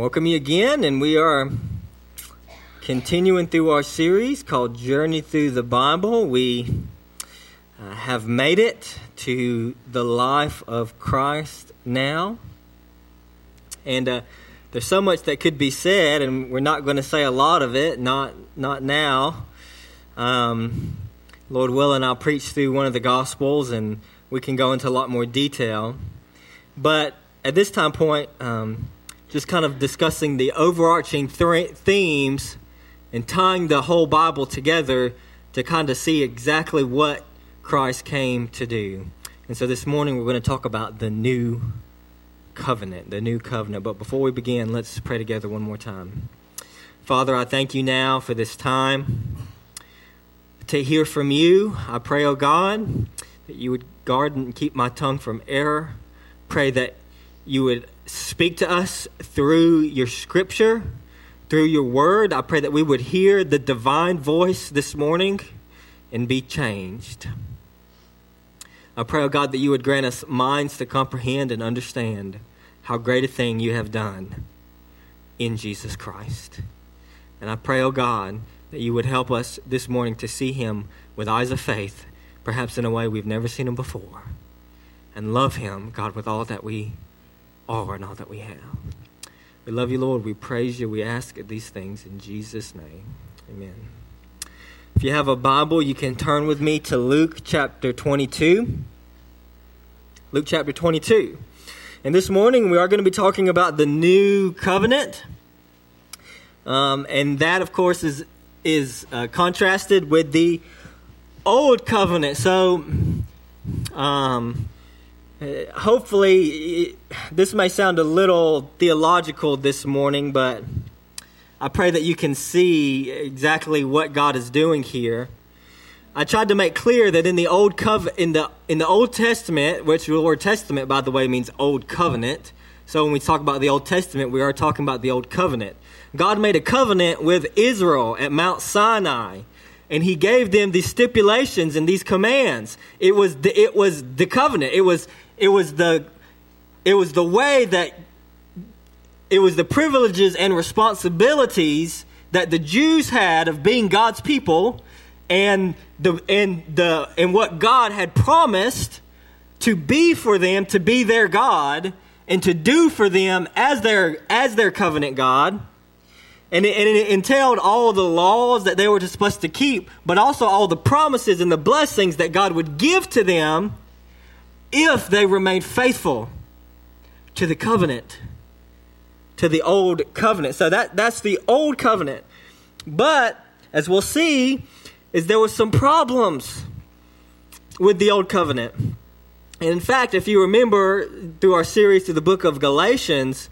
welcome you again, and we are continuing through our series called Journey Through the Bible. We uh, have made it to the life of Christ now. And uh, there's so much that could be said, and we're not going to say a lot of it, not, not now. Um, Lord willing, I'll preach through one of the Gospels, and we can go into a lot more detail. But at this time point, um, just kind of discussing the overarching th- themes and tying the whole Bible together to kind of see exactly what Christ came to do. And so this morning we're going to talk about the new covenant, the new covenant. But before we begin, let's pray together one more time. Father, I thank you now for this time to hear from you. I pray, O oh God, that you would guard and keep my tongue from error. Pray that you would speak to us through your scripture, through your word. I pray that we would hear the divine voice this morning and be changed. I pray, oh God, that you would grant us minds to comprehend and understand how great a thing you have done in Jesus Christ. And I pray, oh God, that you would help us this morning to see him with eyes of faith, perhaps in a way we've never seen him before, and love him, God, with all that we and all that we have. We love you, Lord. We praise you. We ask these things in Jesus' name. Amen. If you have a Bible, you can turn with me to Luke chapter 22. Luke chapter 22. And this morning we are going to be talking about the new covenant. Um, and that, of course, is, is uh, contrasted with the old covenant. So, um, Uh, hopefully, this may sound a little theological this morning, but I pray that you can see exactly what God is doing here. I tried to make clear that in the old cov- in the in the Old Testament, which the word Testament, by the way, means Old Covenant. So when we talk about the Old Testament, we are talking about the Old Covenant. God made a covenant with Israel at Mount Sinai and he gave them these stipulations and these commands. It was the, it was the covenant. It was it was the it was the way that it was the privileges and responsibilities that the Jews had of being God's people and the and the and what God had promised to be for them to be their God and to do for them as their as their covenant God. And it, and it entailed all the laws that they were supposed to keep, but also all the promises and the blessings that God would give to them if they remained faithful to the covenant, to the old covenant. So that, that's the old covenant. But as we'll see, is there were some problems with the old covenant. And in fact, if you remember through our series through the book of Galatians,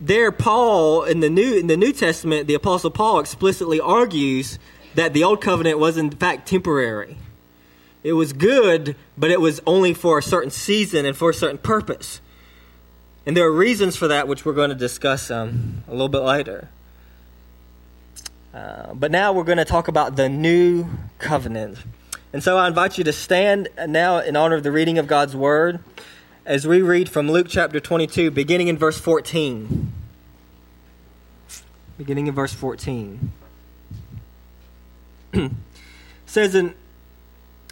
there Paul in the New in the New Testament, the Apostle Paul explicitly argues that the old covenant was in fact temporary. It was good, but it was only for a certain season and for a certain purpose. And there are reasons for that, which we're going to discuss um, a little bit later. Uh, but now we're going to talk about the new covenant. And so I invite you to stand now in honor of the reading of God's word as we read from Luke chapter 22, beginning in verse 14. Beginning in verse 14. says in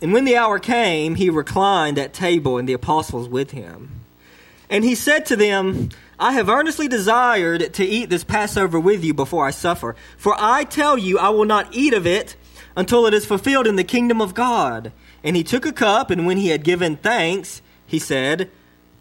and when the hour came, he reclined at table, and the apostles with him. And he said to them, I have earnestly desired to eat this Passover with you before I suffer. For I tell you, I will not eat of it until it is fulfilled in the kingdom of God. And he took a cup, and when he had given thanks, he said,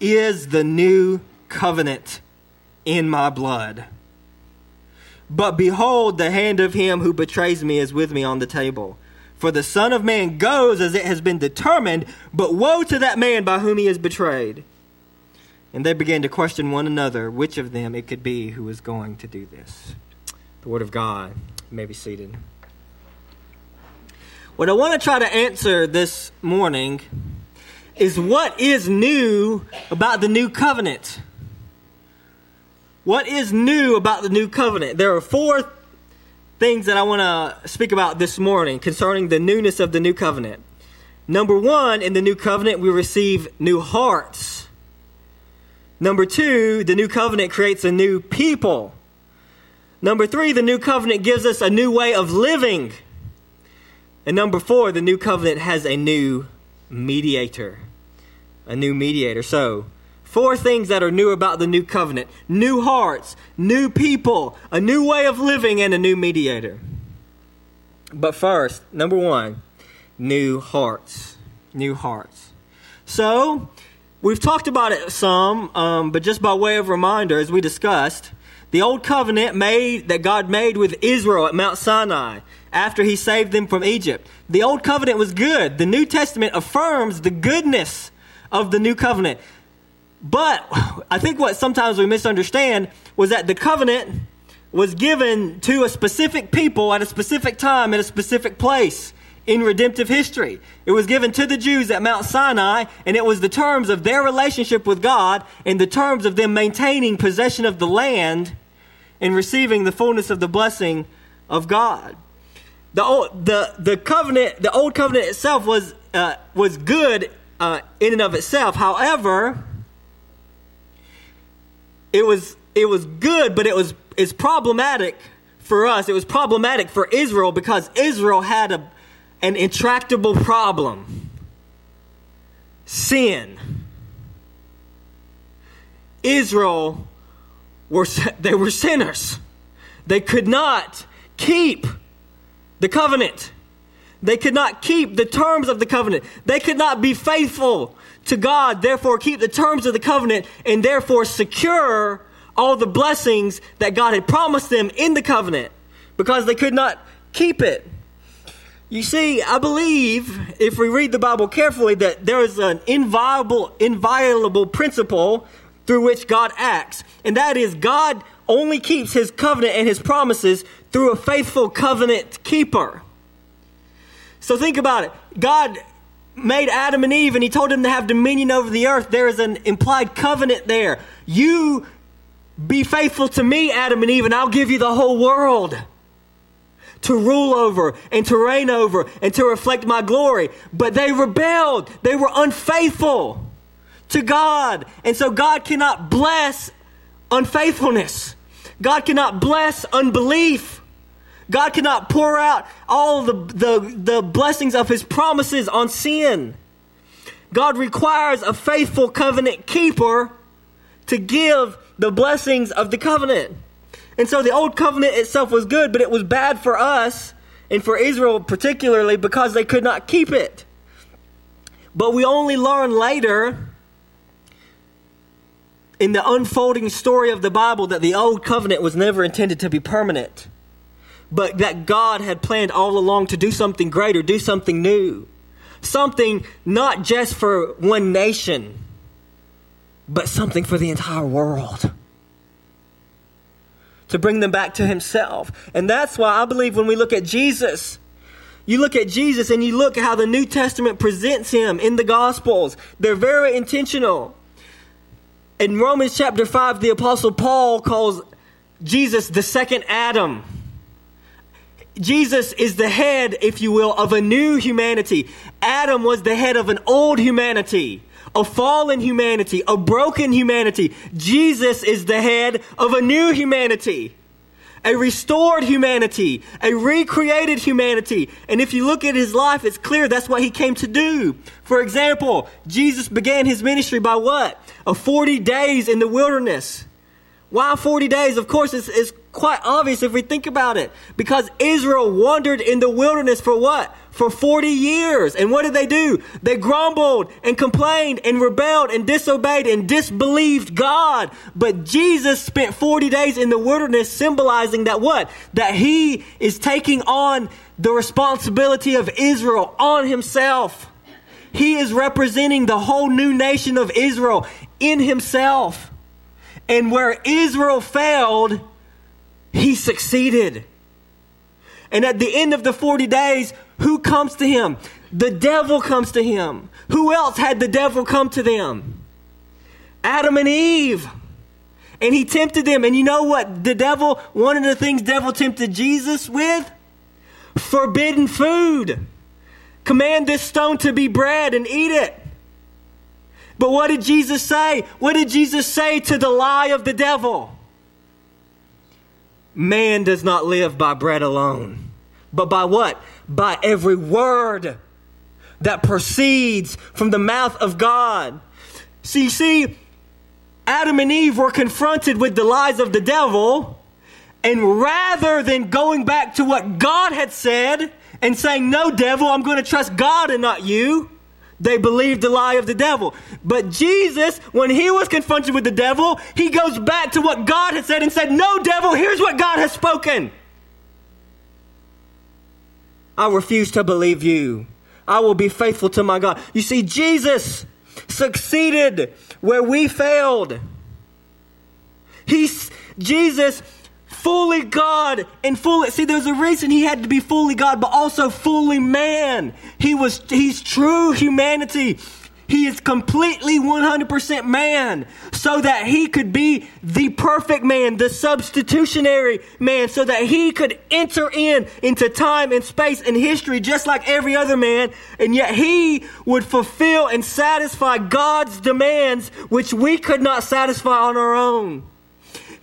is the new covenant in my blood. But behold, the hand of him who betrays me is with me on the table. For the Son of Man goes as it has been determined, but woe to that man by whom he is betrayed. And they began to question one another which of them it could be who was going to do this. The Word of God may be seated. What I want to try to answer this morning is what is new about the new covenant? What is new about the new covenant? There are four things that I want to speak about this morning concerning the newness of the new covenant. Number one, in the new covenant, we receive new hearts. Number two, the new covenant creates a new people. Number three, the new covenant gives us a new way of living. And number four, the new covenant has a new mediator. A new mediator. So, four things that are new about the new covenant new hearts, new people, a new way of living, and a new mediator. But first, number one, new hearts. New hearts. So, we've talked about it some, um, but just by way of reminder, as we discussed, the old covenant made that God made with Israel at Mount Sinai after he saved them from Egypt. The old covenant was good. The New Testament affirms the goodness of the new covenant. But I think what sometimes we misunderstand was that the covenant was given to a specific people at a specific time in a specific place in redemptive history. It was given to the Jews at Mount Sinai, and it was the terms of their relationship with God and the terms of them maintaining possession of the land and receiving the fullness of the blessing of God the old, the the covenant, the old covenant itself was uh, was good uh, in and of itself. However, it was it was good, but it was it's problematic for us. It was problematic for Israel because Israel had a an intractable problem: sin. Israel were they were sinners. They could not keep the covenant. They could not keep the terms of the covenant. They could not be faithful to God, therefore keep the terms of the covenant, and therefore secure all the blessings that God had promised them in the covenant because they could not keep it. You see, I believe if we read the Bible carefully that there is an inviolable, inviolable principle through which God acts, and that is God only keeps his covenant and his promises through a faithful covenant keeper. So think about it. God made Adam and Eve and he told them to have dominion over the earth. There is an implied covenant there. You be faithful to me, Adam and Eve, and I'll give you the whole world to rule over and to reign over and to reflect my glory. But they rebelled. They were unfaithful to God. And so God cannot bless unfaithfulness. God cannot bless unbelief. God cannot pour out all the, the, the blessings of his promises on sin. God requires a faithful covenant keeper to give the blessings of the covenant. And so the old covenant itself was good, but it was bad for us and for Israel particularly because they could not keep it. But we only learn later in the unfolding story of the Bible that the old covenant was never intended to be permanent, but that God had planned all along to do something greater, do something new. Something not just for one nation, but something for the entire world. To bring them back to Himself. And that's why I believe when we look at Jesus, you look at Jesus and you look at how the New Testament presents Him in the Gospels, they're very intentional. In Romans chapter 5, the Apostle Paul calls Jesus the second Adam. Jesus is the head, if you will, of a new humanity. Adam was the head of an old humanity, a fallen humanity, a broken humanity. Jesus is the head of a new humanity a restored humanity, a recreated humanity. And if you look at his life, it's clear that's what he came to do. For example, Jesus began his ministry by what? A 40 days in the wilderness. Why 40 days? Of course, it's, it's quite obvious if we think about it. Because Israel wandered in the wilderness for what? For 40 years. And what did they do? They grumbled and complained and rebelled and disobeyed and disbelieved God. But Jesus spent 40 days in the wilderness symbolizing that what? That he is taking on the responsibility of Israel on himself. he is representing the whole new nation of Israel in himself. And where Israel failed, he succeeded. And at the end of the 40 days, who comes to him? The devil comes to him. Who else had the devil come to them? Adam and Eve. And he tempted them. And you know what the devil, one of the things devil tempted Jesus with? Forbidden food. Command this stone to be bread and eat it. But what did Jesus say? What did Jesus say to the lie of the devil? Man does not live by bread alone, but by what? By every word that proceeds from the mouth of God. See, see, Adam and Eve were confronted with the lies of the devil, and rather than going back to what God had said and saying, No, devil, I'm going to trust God and not you, they believed the lie of the devil. But Jesus, when he was confronted with the devil, he goes back to what God had said and said, No, devil, here's what God has spoken. I refuse to believe you. I will be faithful to my God. You see, Jesus succeeded where we failed. He's Jesus fully God and fully see there's a reason he had to be fully God but also fully man. He was he's true humanity. He is completely 100% man so that he could be the perfect man, the substitutionary man, so that he could enter in into time and space and history just like every other man. And yet he would fulfill and satisfy God's demands, which we could not satisfy on our own.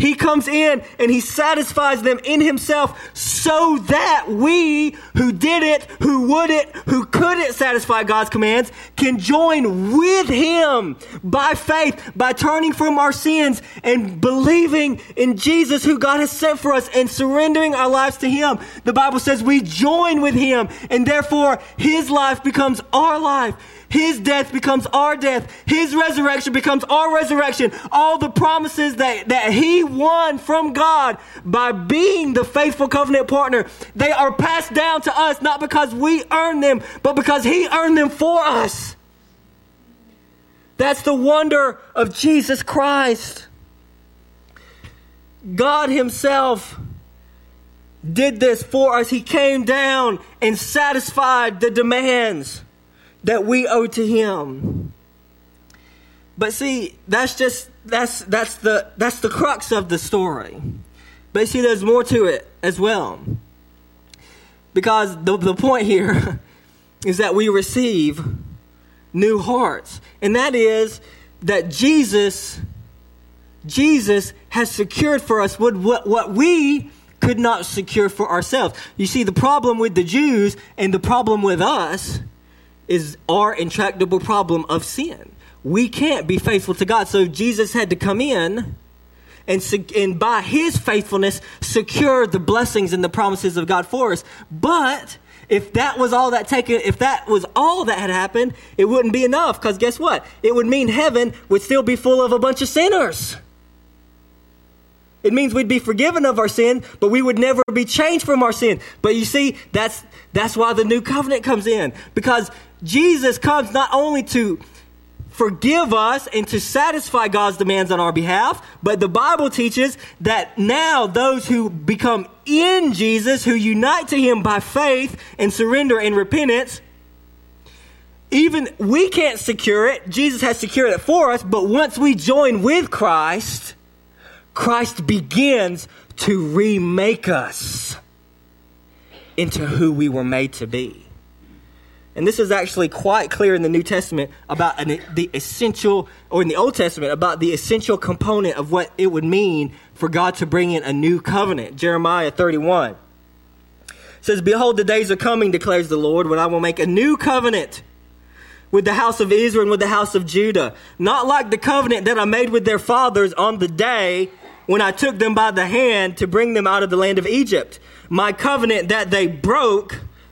He comes in and he satisfies them in himself so that we who did it, who would it, who couldn't satisfy God's commands can join with him by faith, by turning from our sins and believing in Jesus who God has sent for us and surrendering our lives to him. The Bible says we join with him and therefore his life becomes our life. His death becomes our death. His resurrection becomes our resurrection. All the promises that, that He won from God by being the faithful covenant partner, they are passed down to us not because we earn them, but because He earned them for us. That's the wonder of Jesus Christ. God Himself did this for us. He came down and satisfied the demands that we owe to him. But see, that's just that's that's the that's the crux of the story. But see, there's more to it as well. Because the, the point here is that we receive new hearts. And that is that Jesus, Jesus has secured for us what, what, what we could not secure for ourselves. You see, the problem with the Jews and the problem with us is our intractable problem of sin. We can't be faithful to God. So Jesus had to come in and, and by his faithfulness secure the blessings and the promises of God for us. But if that was all that taken, if that was all that had happened, it wouldn't be enough. Because guess what? It would mean heaven would still be full of a bunch of sinners. It means we'd be forgiven of our sin, but we would never be changed from our sin. But you see, that's that's why the new covenant comes in. Because Jesus comes not only to forgive us and to satisfy God's demands on our behalf, but the Bible teaches that now those who become in Jesus, who unite to Him by faith and surrender and repentance, even we can't secure it. Jesus has secured it for us, but once we join with Christ, Christ begins to remake us into who we were made to be. And this is actually quite clear in the New Testament about an, the essential, or in the Old Testament, about the essential component of what it would mean for God to bring in a new covenant. Jeremiah 31 says, Behold, the days are coming, declares the Lord, when I will make a new covenant with the house of Israel and with the house of Judah. Not like the covenant that I made with their fathers on the day when I took them by the hand to bring them out of the land of Egypt. My covenant that they broke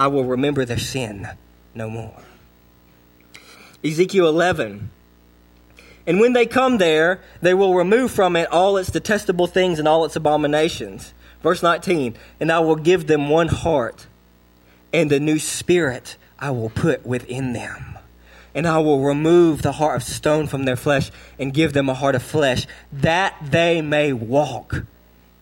I will remember their sin no more. Ezekiel 11. And when they come there, they will remove from it all its detestable things and all its abominations. Verse 19. And I will give them one heart, and a new spirit I will put within them. And I will remove the heart of stone from their flesh and give them a heart of flesh, that they may walk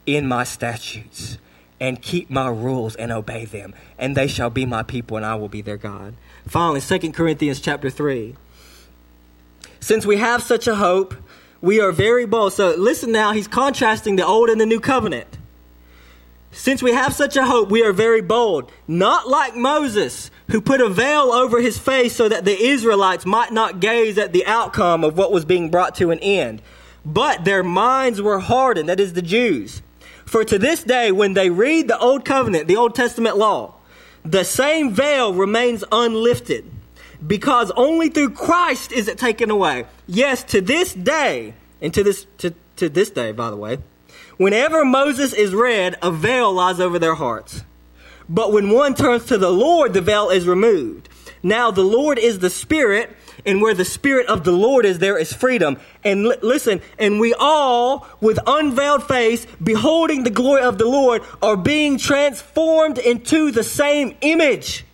in my statutes and keep my rules and obey them. And they shall be my people, and I will be their God. Finally, 2 Corinthians chapter 3. Since we have such a hope, we are very bold. So listen now, he's contrasting the old and the new covenant. Since we have such a hope, we are very bold. Not like Moses, who put a veil over his face so that the Israelites might not gaze at the outcome of what was being brought to an end. But their minds were hardened, that is, the Jews. For to this day, when they read the Old Covenant, the Old Testament law, the same veil remains unlifted because only through Christ is it taken away. Yes, to this day, and to this to, to this day, by the way, whenever Moses is read, a veil lies over their hearts. But when one turns to the Lord, the veil is removed. Now the Lord is the Spirit, and where the Spirit of the Lord is, there is freedom. And li- listen, and we all, with unveiled face, beholding the glory of the Lord, are being transformed into the same image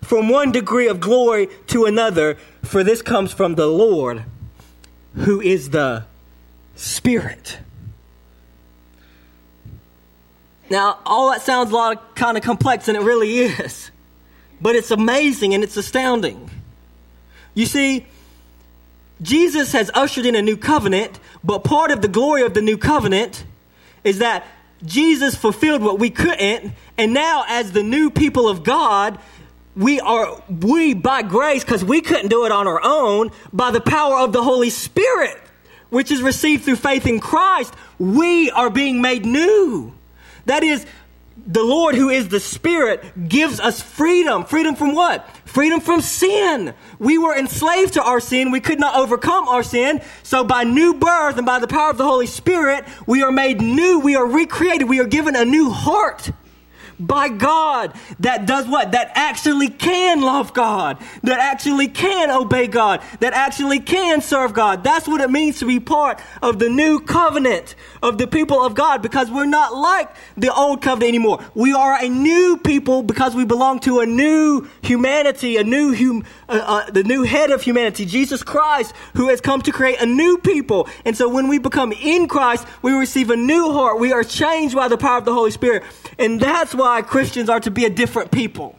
from one degree of glory to another, for this comes from the Lord, who is the Spirit. Now, all that sounds a lot kind of complex, and it really is. But it's amazing and it's astounding. You see, Jesus has ushered in a new covenant, but part of the glory of the new covenant is that Jesus fulfilled what we couldn't, and now, as the new people of God, we are, we by grace, because we couldn't do it on our own, by the power of the Holy Spirit, which is received through faith in Christ, we are being made new. That is, the Lord, who is the Spirit, gives us freedom. Freedom from what? Freedom from sin. We were enslaved to our sin. We could not overcome our sin. So, by new birth and by the power of the Holy Spirit, we are made new. We are recreated. We are given a new heart by God that does what? That actually can love God, that actually can obey God, that actually can serve God. That's what it means to be part of the new covenant of the people of God because we're not like the old covenant anymore. We are a new people because we belong to a new humanity, a new hum, uh, uh, the new head of humanity, Jesus Christ, who has come to create a new people. And so when we become in Christ, we receive a new heart. We are changed by the power of the Holy Spirit. And that's why Christians are to be a different people.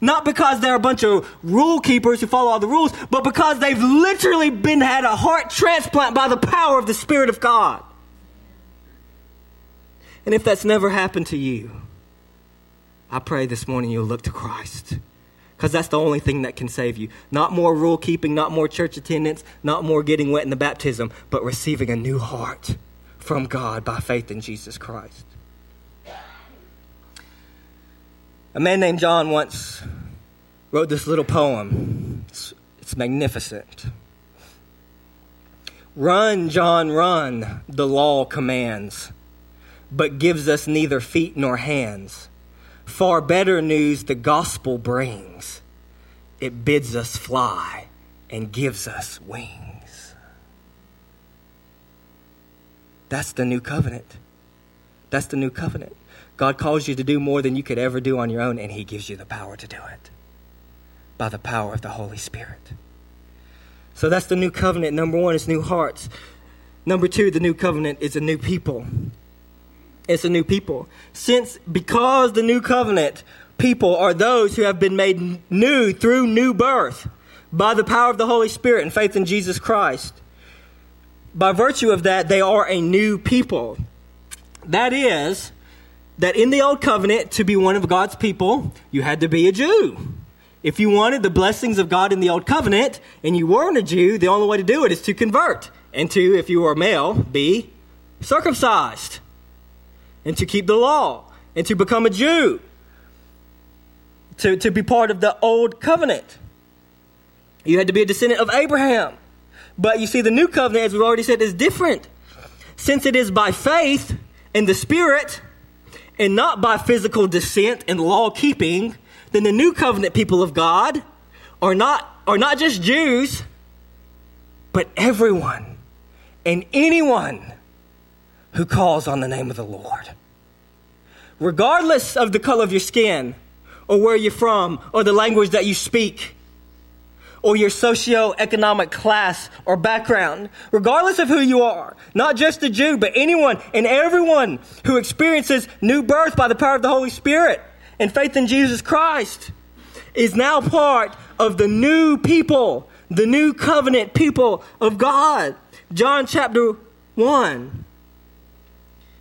Not because they're a bunch of rule keepers who follow all the rules, but because they've literally been had a heart transplant by the power of the Spirit of God. And if that's never happened to you, I pray this morning you'll look to Christ. Because that's the only thing that can save you. Not more rule keeping, not more church attendance, not more getting wet in the baptism, but receiving a new heart from God by faith in Jesus Christ. A man named John once wrote this little poem. It's, it's magnificent. Run, John, run, the law commands, but gives us neither feet nor hands. Far better news the gospel brings. It bids us fly and gives us wings. That's the new covenant. That's the new covenant. God calls you to do more than you could ever do on your own, and He gives you the power to do it by the power of the Holy Spirit. So that's the new covenant. Number one is new hearts. Number two, the new covenant is a new people. It's a new people. Since, because the new covenant people are those who have been made new through new birth by the power of the Holy Spirit and faith in Jesus Christ. By virtue of that, they are a new people. That is, that in the old covenant, to be one of God's people, you had to be a Jew. If you wanted the blessings of God in the old covenant and you weren't a Jew, the only way to do it is to convert and to, if you were a male, be circumcised and to keep the law. and to become a Jew, to, to be part of the old covenant. You had to be a descendant of Abraham. But you see, the new covenant, as we've already said, is different. Since it is by faith in the Spirit and not by physical descent and law keeping, then the new covenant people of God are not, are not just Jews, but everyone and anyone who calls on the name of the Lord. Regardless of the color of your skin, or where you're from, or the language that you speak, or your socio-economic class or background, regardless of who you are, not just a Jew, but anyone and everyone who experiences new birth by the power of the Holy Spirit and faith in Jesus Christ is now part of the new people, the new covenant people of God. John chapter 1,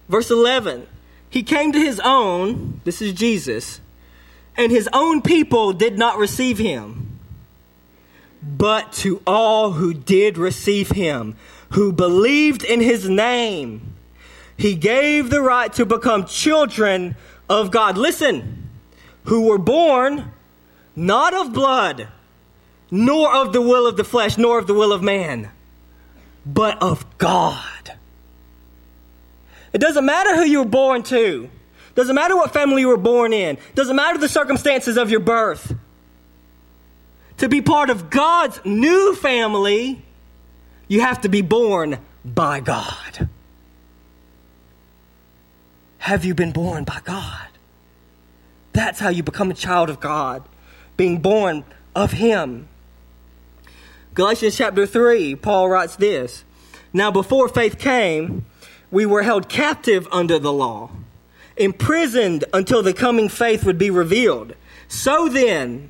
verse 11. He came to his own, this is Jesus, and his own people did not receive him. But to all who did receive him, who believed in his name, he gave the right to become children of God. Listen, who were born not of blood, nor of the will of the flesh, nor of the will of man, but of God. It doesn't matter who you were born to. Doesn't matter what family you were born in. Doesn't matter the circumstances of your birth. To be part of God's new family, you have to be born by God. Have you been born by God? That's how you become a child of God, being born of Him. Galatians chapter 3, Paul writes this Now, before faith came, we were held captive under the law, imprisoned until the coming faith would be revealed. So then,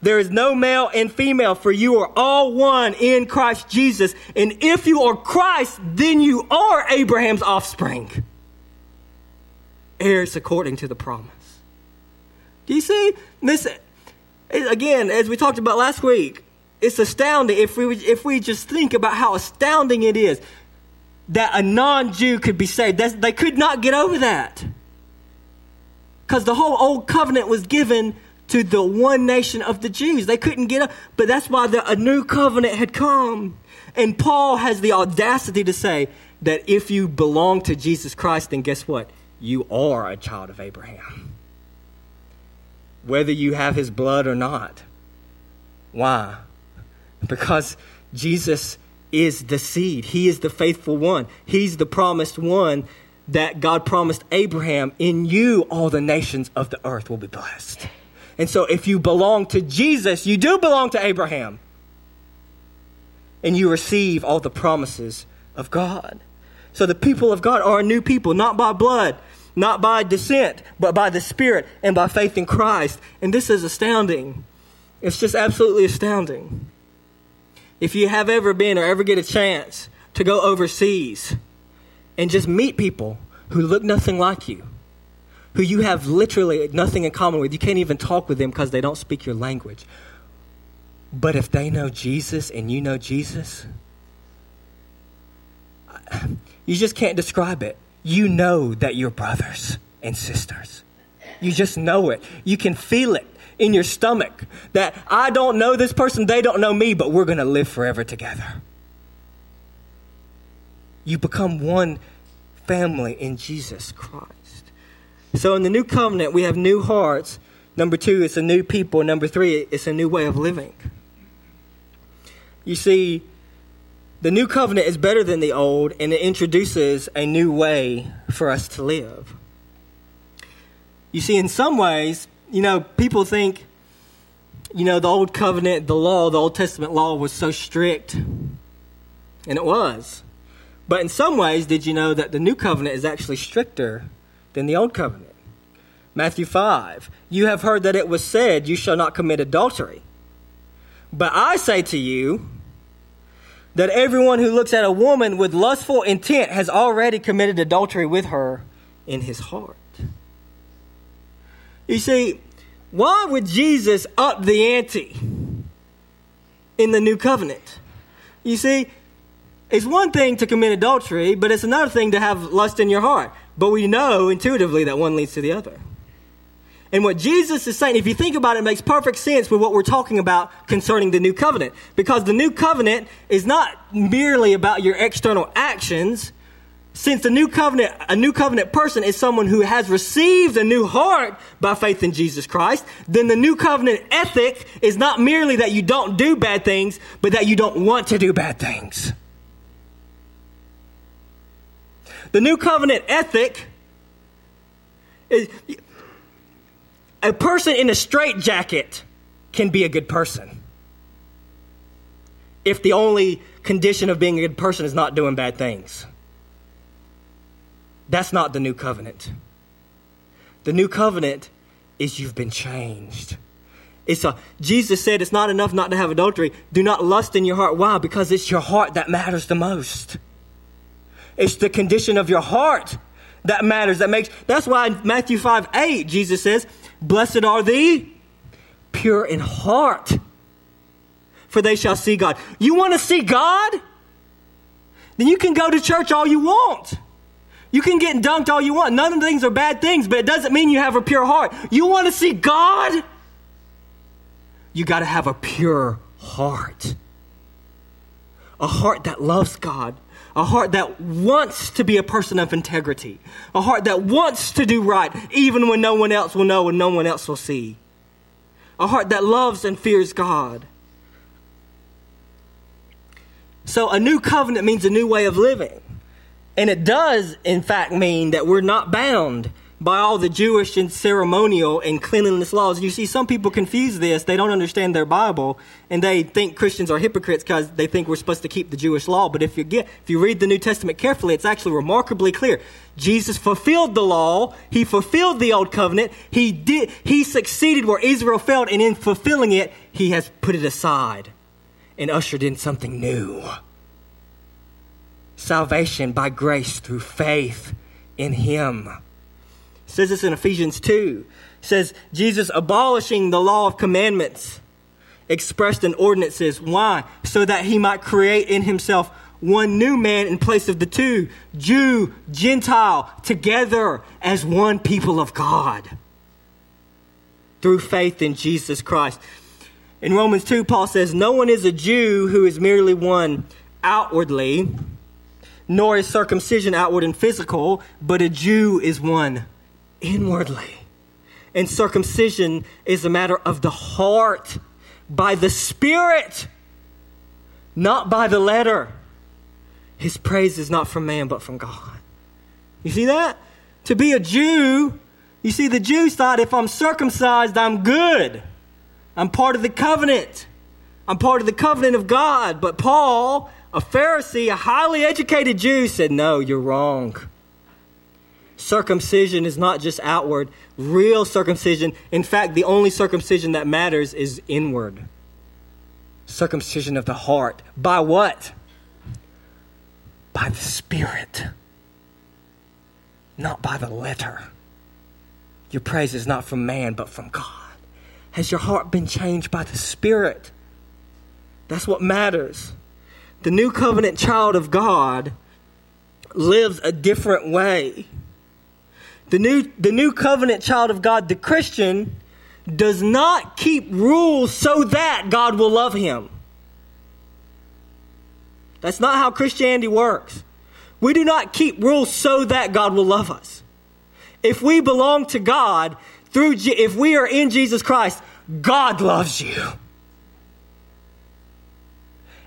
there is no male and female, for you are all one in Christ Jesus. And if you are Christ, then you are Abraham's offspring. Heirs according to the promise. Do you see? This, again, as we talked about last week, it's astounding if we, if we just think about how astounding it is that a non Jew could be saved. That's, they could not get over that. Because the whole old covenant was given to the one nation of the Jews. They couldn't get up, but that's why the, a new covenant had come. And Paul has the audacity to say that if you belong to Jesus Christ, then guess what? You are a child of Abraham. Whether you have his blood or not. Why? Because Jesus is the seed. He is the faithful one. He's the promised one that God promised Abraham, in you all the nations of the earth will be blessed. And so if you belong to Jesus, you do belong to Abraham. And you receive all the promises of God. So the people of God are a new people, not by blood, not by descent, but by the Spirit and by faith in Christ. And this is astounding. It's just absolutely astounding. If you have ever been or ever get a chance to go overseas, and just meet people who look nothing like you, who you have literally nothing in common with. You can't even talk with them because they don't speak your language. But if they know Jesus and you know Jesus, you just can't describe it. You know that you're brothers and sisters. You just know it. You can feel it in your stomach that I don't know this person, they don't know me, but we're going to live forever together. You become one family in Jesus Christ. So in the new covenant, we have new hearts. Number two, it's a new people. Number three, it's a new way of living. You see, the new covenant is better than the old, and it introduces a new way for us to live. You see, in some ways, you know, people think, you know, the old covenant, the law, the Old Testament law was so strict. And it was. But in some ways, did you know that the new covenant is actually stricter than the old covenant? Matthew 5. You have heard that it was said, You shall not commit adultery. But I say to you that everyone who looks at a woman with lustful intent has already committed adultery with her in his heart. You see, why would Jesus up the ante in the new covenant? You see, it's one thing to commit adultery, but it's another thing to have lust in your heart. But we know intuitively that one leads to the other. And what Jesus is saying, if you think about it, it makes perfect sense with what we're talking about concerning the new covenant. Because the new covenant is not merely about your external actions. Since the new covenant, a new covenant person is someone who has received a new heart by faith in Jesus Christ, then the new covenant ethic is not merely that you don't do bad things, but that you don't want to do bad things. The new covenant ethic is a person in a straitjacket can be a good person. If the only condition of being a good person is not doing bad things. That's not the new covenant. The new covenant is you've been changed. It's a, Jesus said it's not enough not to have adultery. Do not lust in your heart. Why? Because it's your heart that matters the most. It's the condition of your heart that matters. That makes, that's why Matthew 5 8, Jesus says, Blessed are the pure in heart, for they shall see God. You want to see God? Then you can go to church all you want. You can get dunked all you want. None of the things are bad things, but it doesn't mean you have a pure heart. You want to see God? You got to have a pure heart. A heart that loves God. A heart that wants to be a person of integrity. A heart that wants to do right, even when no one else will know and no one else will see. A heart that loves and fears God. So, a new covenant means a new way of living. And it does, in fact, mean that we're not bound by all the Jewish and ceremonial and cleanliness laws. You see, some people confuse this. They don't understand their Bible, and they think Christians are hypocrites because they think we're supposed to keep the Jewish law. But if you get, if you read the New Testament carefully, it's actually remarkably clear. Jesus fulfilled the law. He fulfilled the old covenant. He did, he succeeded where Israel failed, and in fulfilling it, he has put it aside and ushered in something new salvation by grace through faith in him. Says this in Ephesians 2. It says Jesus abolishing the law of commandments expressed in ordinances. Why? So that he might create in himself one new man in place of the two, Jew, Gentile, together as one people of God through faith in Jesus Christ. In Romans 2, Paul says, No one is a Jew who is merely one outwardly nor is circumcision outward and physical, but a Jew is one inwardly. And circumcision is a matter of the heart, by the Spirit, not by the letter. His praise is not from man, but from God. You see that? To be a Jew, you see, the Jews thought if I'm circumcised, I'm good. I'm part of the covenant. I'm part of the covenant of God. But Paul a Pharisee, a highly educated Jew, said, No, you're wrong. Circumcision is not just outward, real circumcision. In fact, the only circumcision that matters is inward. Circumcision of the heart. By what? By the Spirit, not by the letter. Your praise is not from man, but from God. Has your heart been changed by the Spirit? That's what matters the new covenant child of God lives a different way. The new, the new covenant child of God, the Christian, does not keep rules so that God will love him. That's not how Christianity works. We do not keep rules so that God will love us. If we belong to God through if we are in Jesus Christ, God loves you.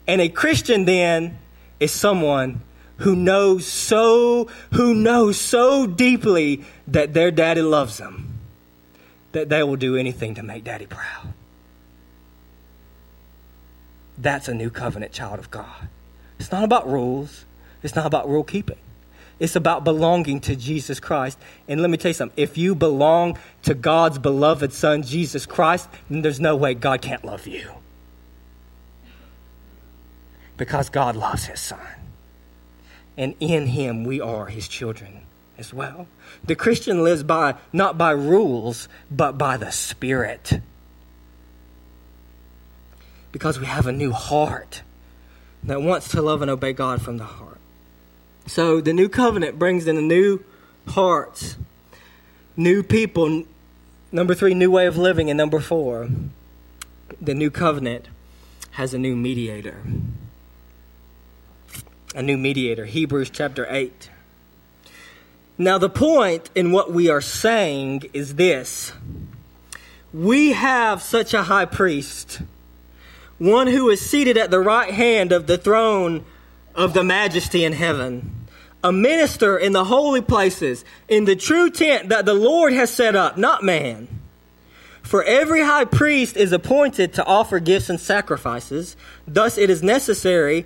And a Christian then is someone who knows so who knows so deeply that their daddy loves them that they will do anything to make daddy proud. That's a new covenant child of God. It's not about rules. It's not about rule keeping. It's about belonging to Jesus Christ. And let me tell you something. If you belong to God's beloved Son, Jesus Christ, then there's no way God can't love you. because God loves his son. And in him we are his children as well. The Christian lives by not by rules, but by the Spirit. Because we have a new heart that wants to love and obey God from the heart. So the new covenant brings in a new heart, new people. Number three, new way of living. And number four, the new covenant has a new mediator. A new mediator. Hebrews chapter 8. Now, the point in what we are saying is this we have such a high priest, one who is seated at the right hand of the throne of the majesty in heaven, a minister in the holy places, in the true tent that the Lord has set up, not man. For every high priest is appointed to offer gifts and sacrifices. Thus, it is necessary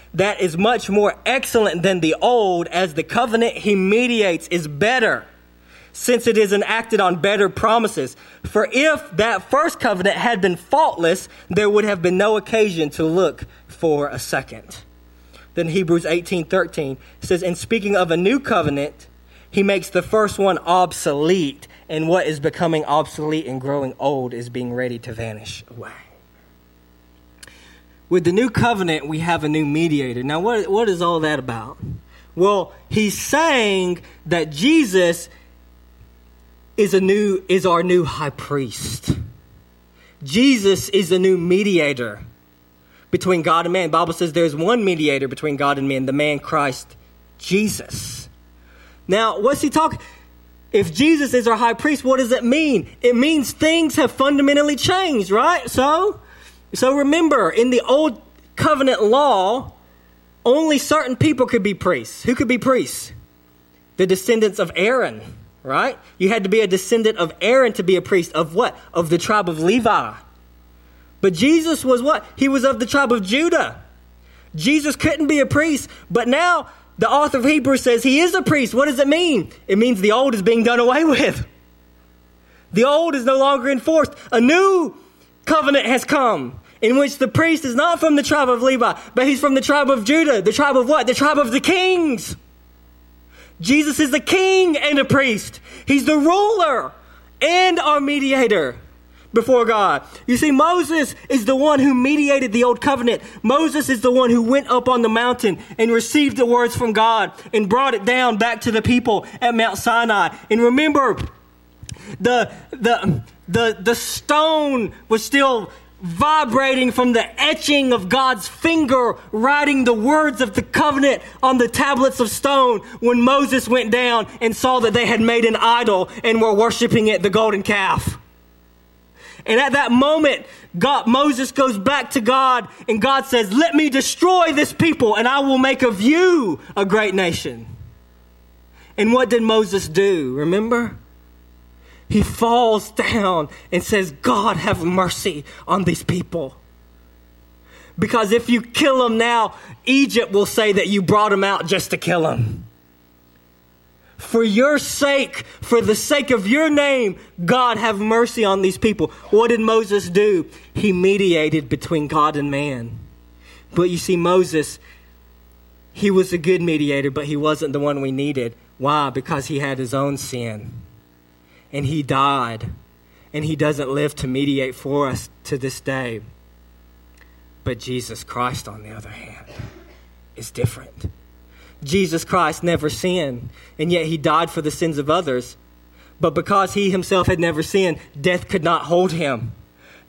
that is much more excellent than the old, as the covenant he mediates is better, since it is enacted on better promises. For if that first covenant had been faultless, there would have been no occasion to look for a second. Then Hebrews 18:13 says, "In speaking of a new covenant, he makes the first one obsolete, and what is becoming obsolete and growing old is being ready to vanish away." With the new covenant, we have a new mediator. Now, what, what is all that about? Well, he's saying that Jesus is a new is our new high priest. Jesus is a new mediator between God and man. The Bible says there's one mediator between God and man, the man Christ Jesus. Now, what's he talking? If Jesus is our high priest, what does it mean? It means things have fundamentally changed, right? So, so remember, in the old covenant law, only certain people could be priests. Who could be priests? The descendants of Aaron, right? You had to be a descendant of Aaron to be a priest. Of what? Of the tribe of Levi. But Jesus was what? He was of the tribe of Judah. Jesus couldn't be a priest, but now the author of Hebrews says he is a priest. What does it mean? It means the old is being done away with. The old is no longer enforced. A new covenant has come in which the priest is not from the tribe of Levi, but he's from the tribe of Judah. The tribe of what? The tribe of the kings. Jesus is the king and a priest. He's the ruler and our mediator before God. You see, Moses is the one who mediated the old covenant. Moses is the one who went up on the mountain and received the words from God and brought it down back to the people at Mount Sinai. And remember, the, the, the, the stone was still vibrating from the etching of God's finger, writing the words of the covenant on the tablets of stone when Moses went down and saw that they had made an idol and were worshiping it, the golden calf. And at that moment, God, Moses goes back to God and God says, let me destroy this people and I will make of you a great nation. And what did Moses do? Remember? He falls down and says, God, have mercy on these people. Because if you kill them now, Egypt will say that you brought them out just to kill them. For your sake, for the sake of your name, God, have mercy on these people. What did Moses do? He mediated between God and man. But you see, Moses, he was a good mediator, but he wasn't the one we needed. Why? Because he had his own sin. And he died. And he doesn't live to mediate for us to this day. But Jesus Christ, on the other hand, is different. Jesus Christ never sinned, and yet he died for the sins of others. But because he himself had never sinned, death could not hold him.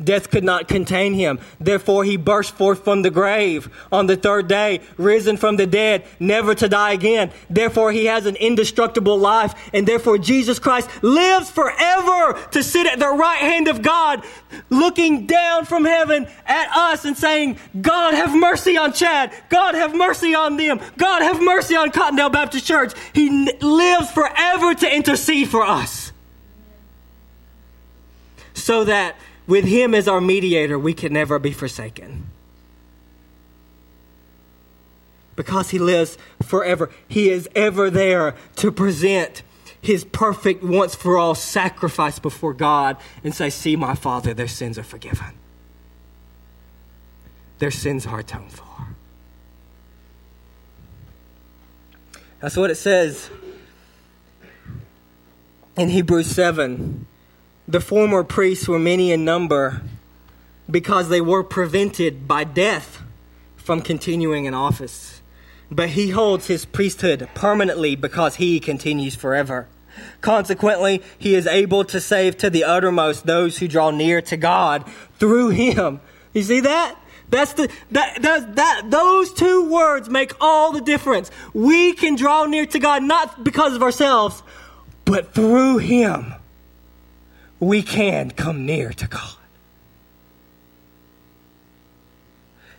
Death could not contain him. Therefore, he burst forth from the grave on the third day, risen from the dead, never to die again. Therefore, he has an indestructible life. And therefore, Jesus Christ lives forever to sit at the right hand of God, looking down from heaven at us and saying, God, have mercy on Chad. God, have mercy on them. God, have mercy on Cottondale Baptist Church. He n- lives forever to intercede for us. So that with him as our mediator, we can never be forsaken. Because he lives forever, he is ever there to present his perfect, once for all sacrifice before God and say, See, my Father, their sins are forgiven. Their sins are atoned for. That's what it says in Hebrews 7. The former priests were many in number because they were prevented by death from continuing in office. But he holds his priesthood permanently because he continues forever. Consequently, he is able to save to the uttermost those who draw near to God through him. You see that? That's the that, that that those two words make all the difference. We can draw near to God not because of ourselves, but through him we can come near to God.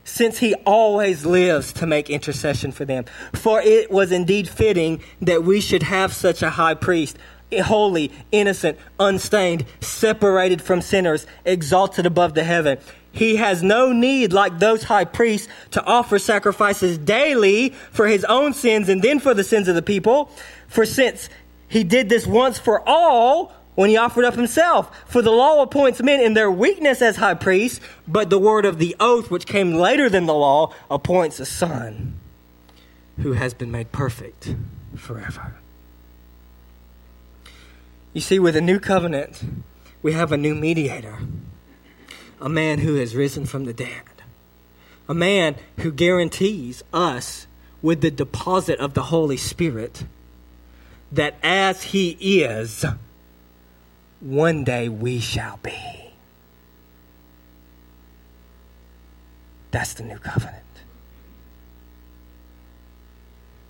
Since he always lives to make intercession for them. For it was indeed fitting that we should have such a high priest, holy, innocent, unstained, separated from sinners, exalted above the heaven. He has no need, like those high priests, to offer sacrifices daily for his own sins and then for the sins of the people. For since he did this once for all, when he offered up himself. For the law appoints men in their weakness as high priests, but the word of the oath, which came later than the law, appoints a son who has been made perfect forever. You see, with a new covenant, we have a new mediator, a man who has risen from the dead, a man who guarantees us with the deposit of the Holy Spirit that as he is, one day we shall be. That's the new covenant.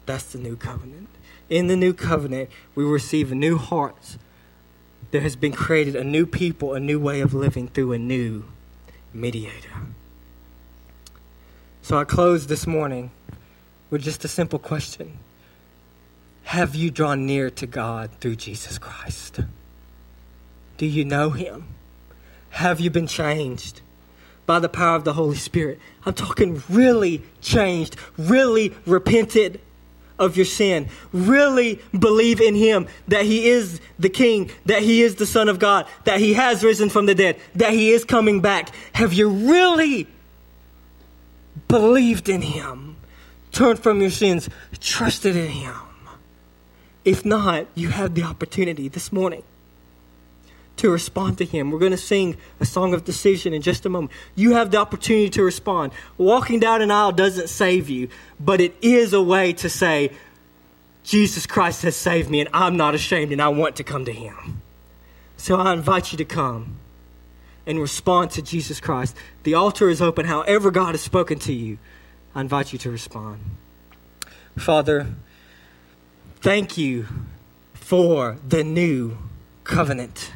That's the new covenant. In the new covenant, we receive new heart. There has been created a new people, a new way of living through a new mediator. So I close this morning with just a simple question Have you drawn near to God through Jesus Christ? Do you know him? Have you been changed by the power of the Holy Spirit? I'm talking really changed, really repented of your sin, really believe in him that he is the king, that he is the son of God, that he has risen from the dead, that he is coming back. Have you really believed in him, turned from your sins, trusted in him? If not, you have the opportunity this morning to respond to Him. We're going to sing a song of decision in just a moment. You have the opportunity to respond. Walking down an aisle doesn't save you, but it is a way to say, Jesus Christ has saved me and I'm not ashamed and I want to come to Him. So I invite you to come and respond to Jesus Christ. The altar is open. However, God has spoken to you, I invite you to respond. Father, thank you for the new covenant.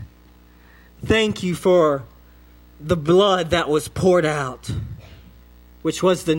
Thank you for the blood that was poured out, which was the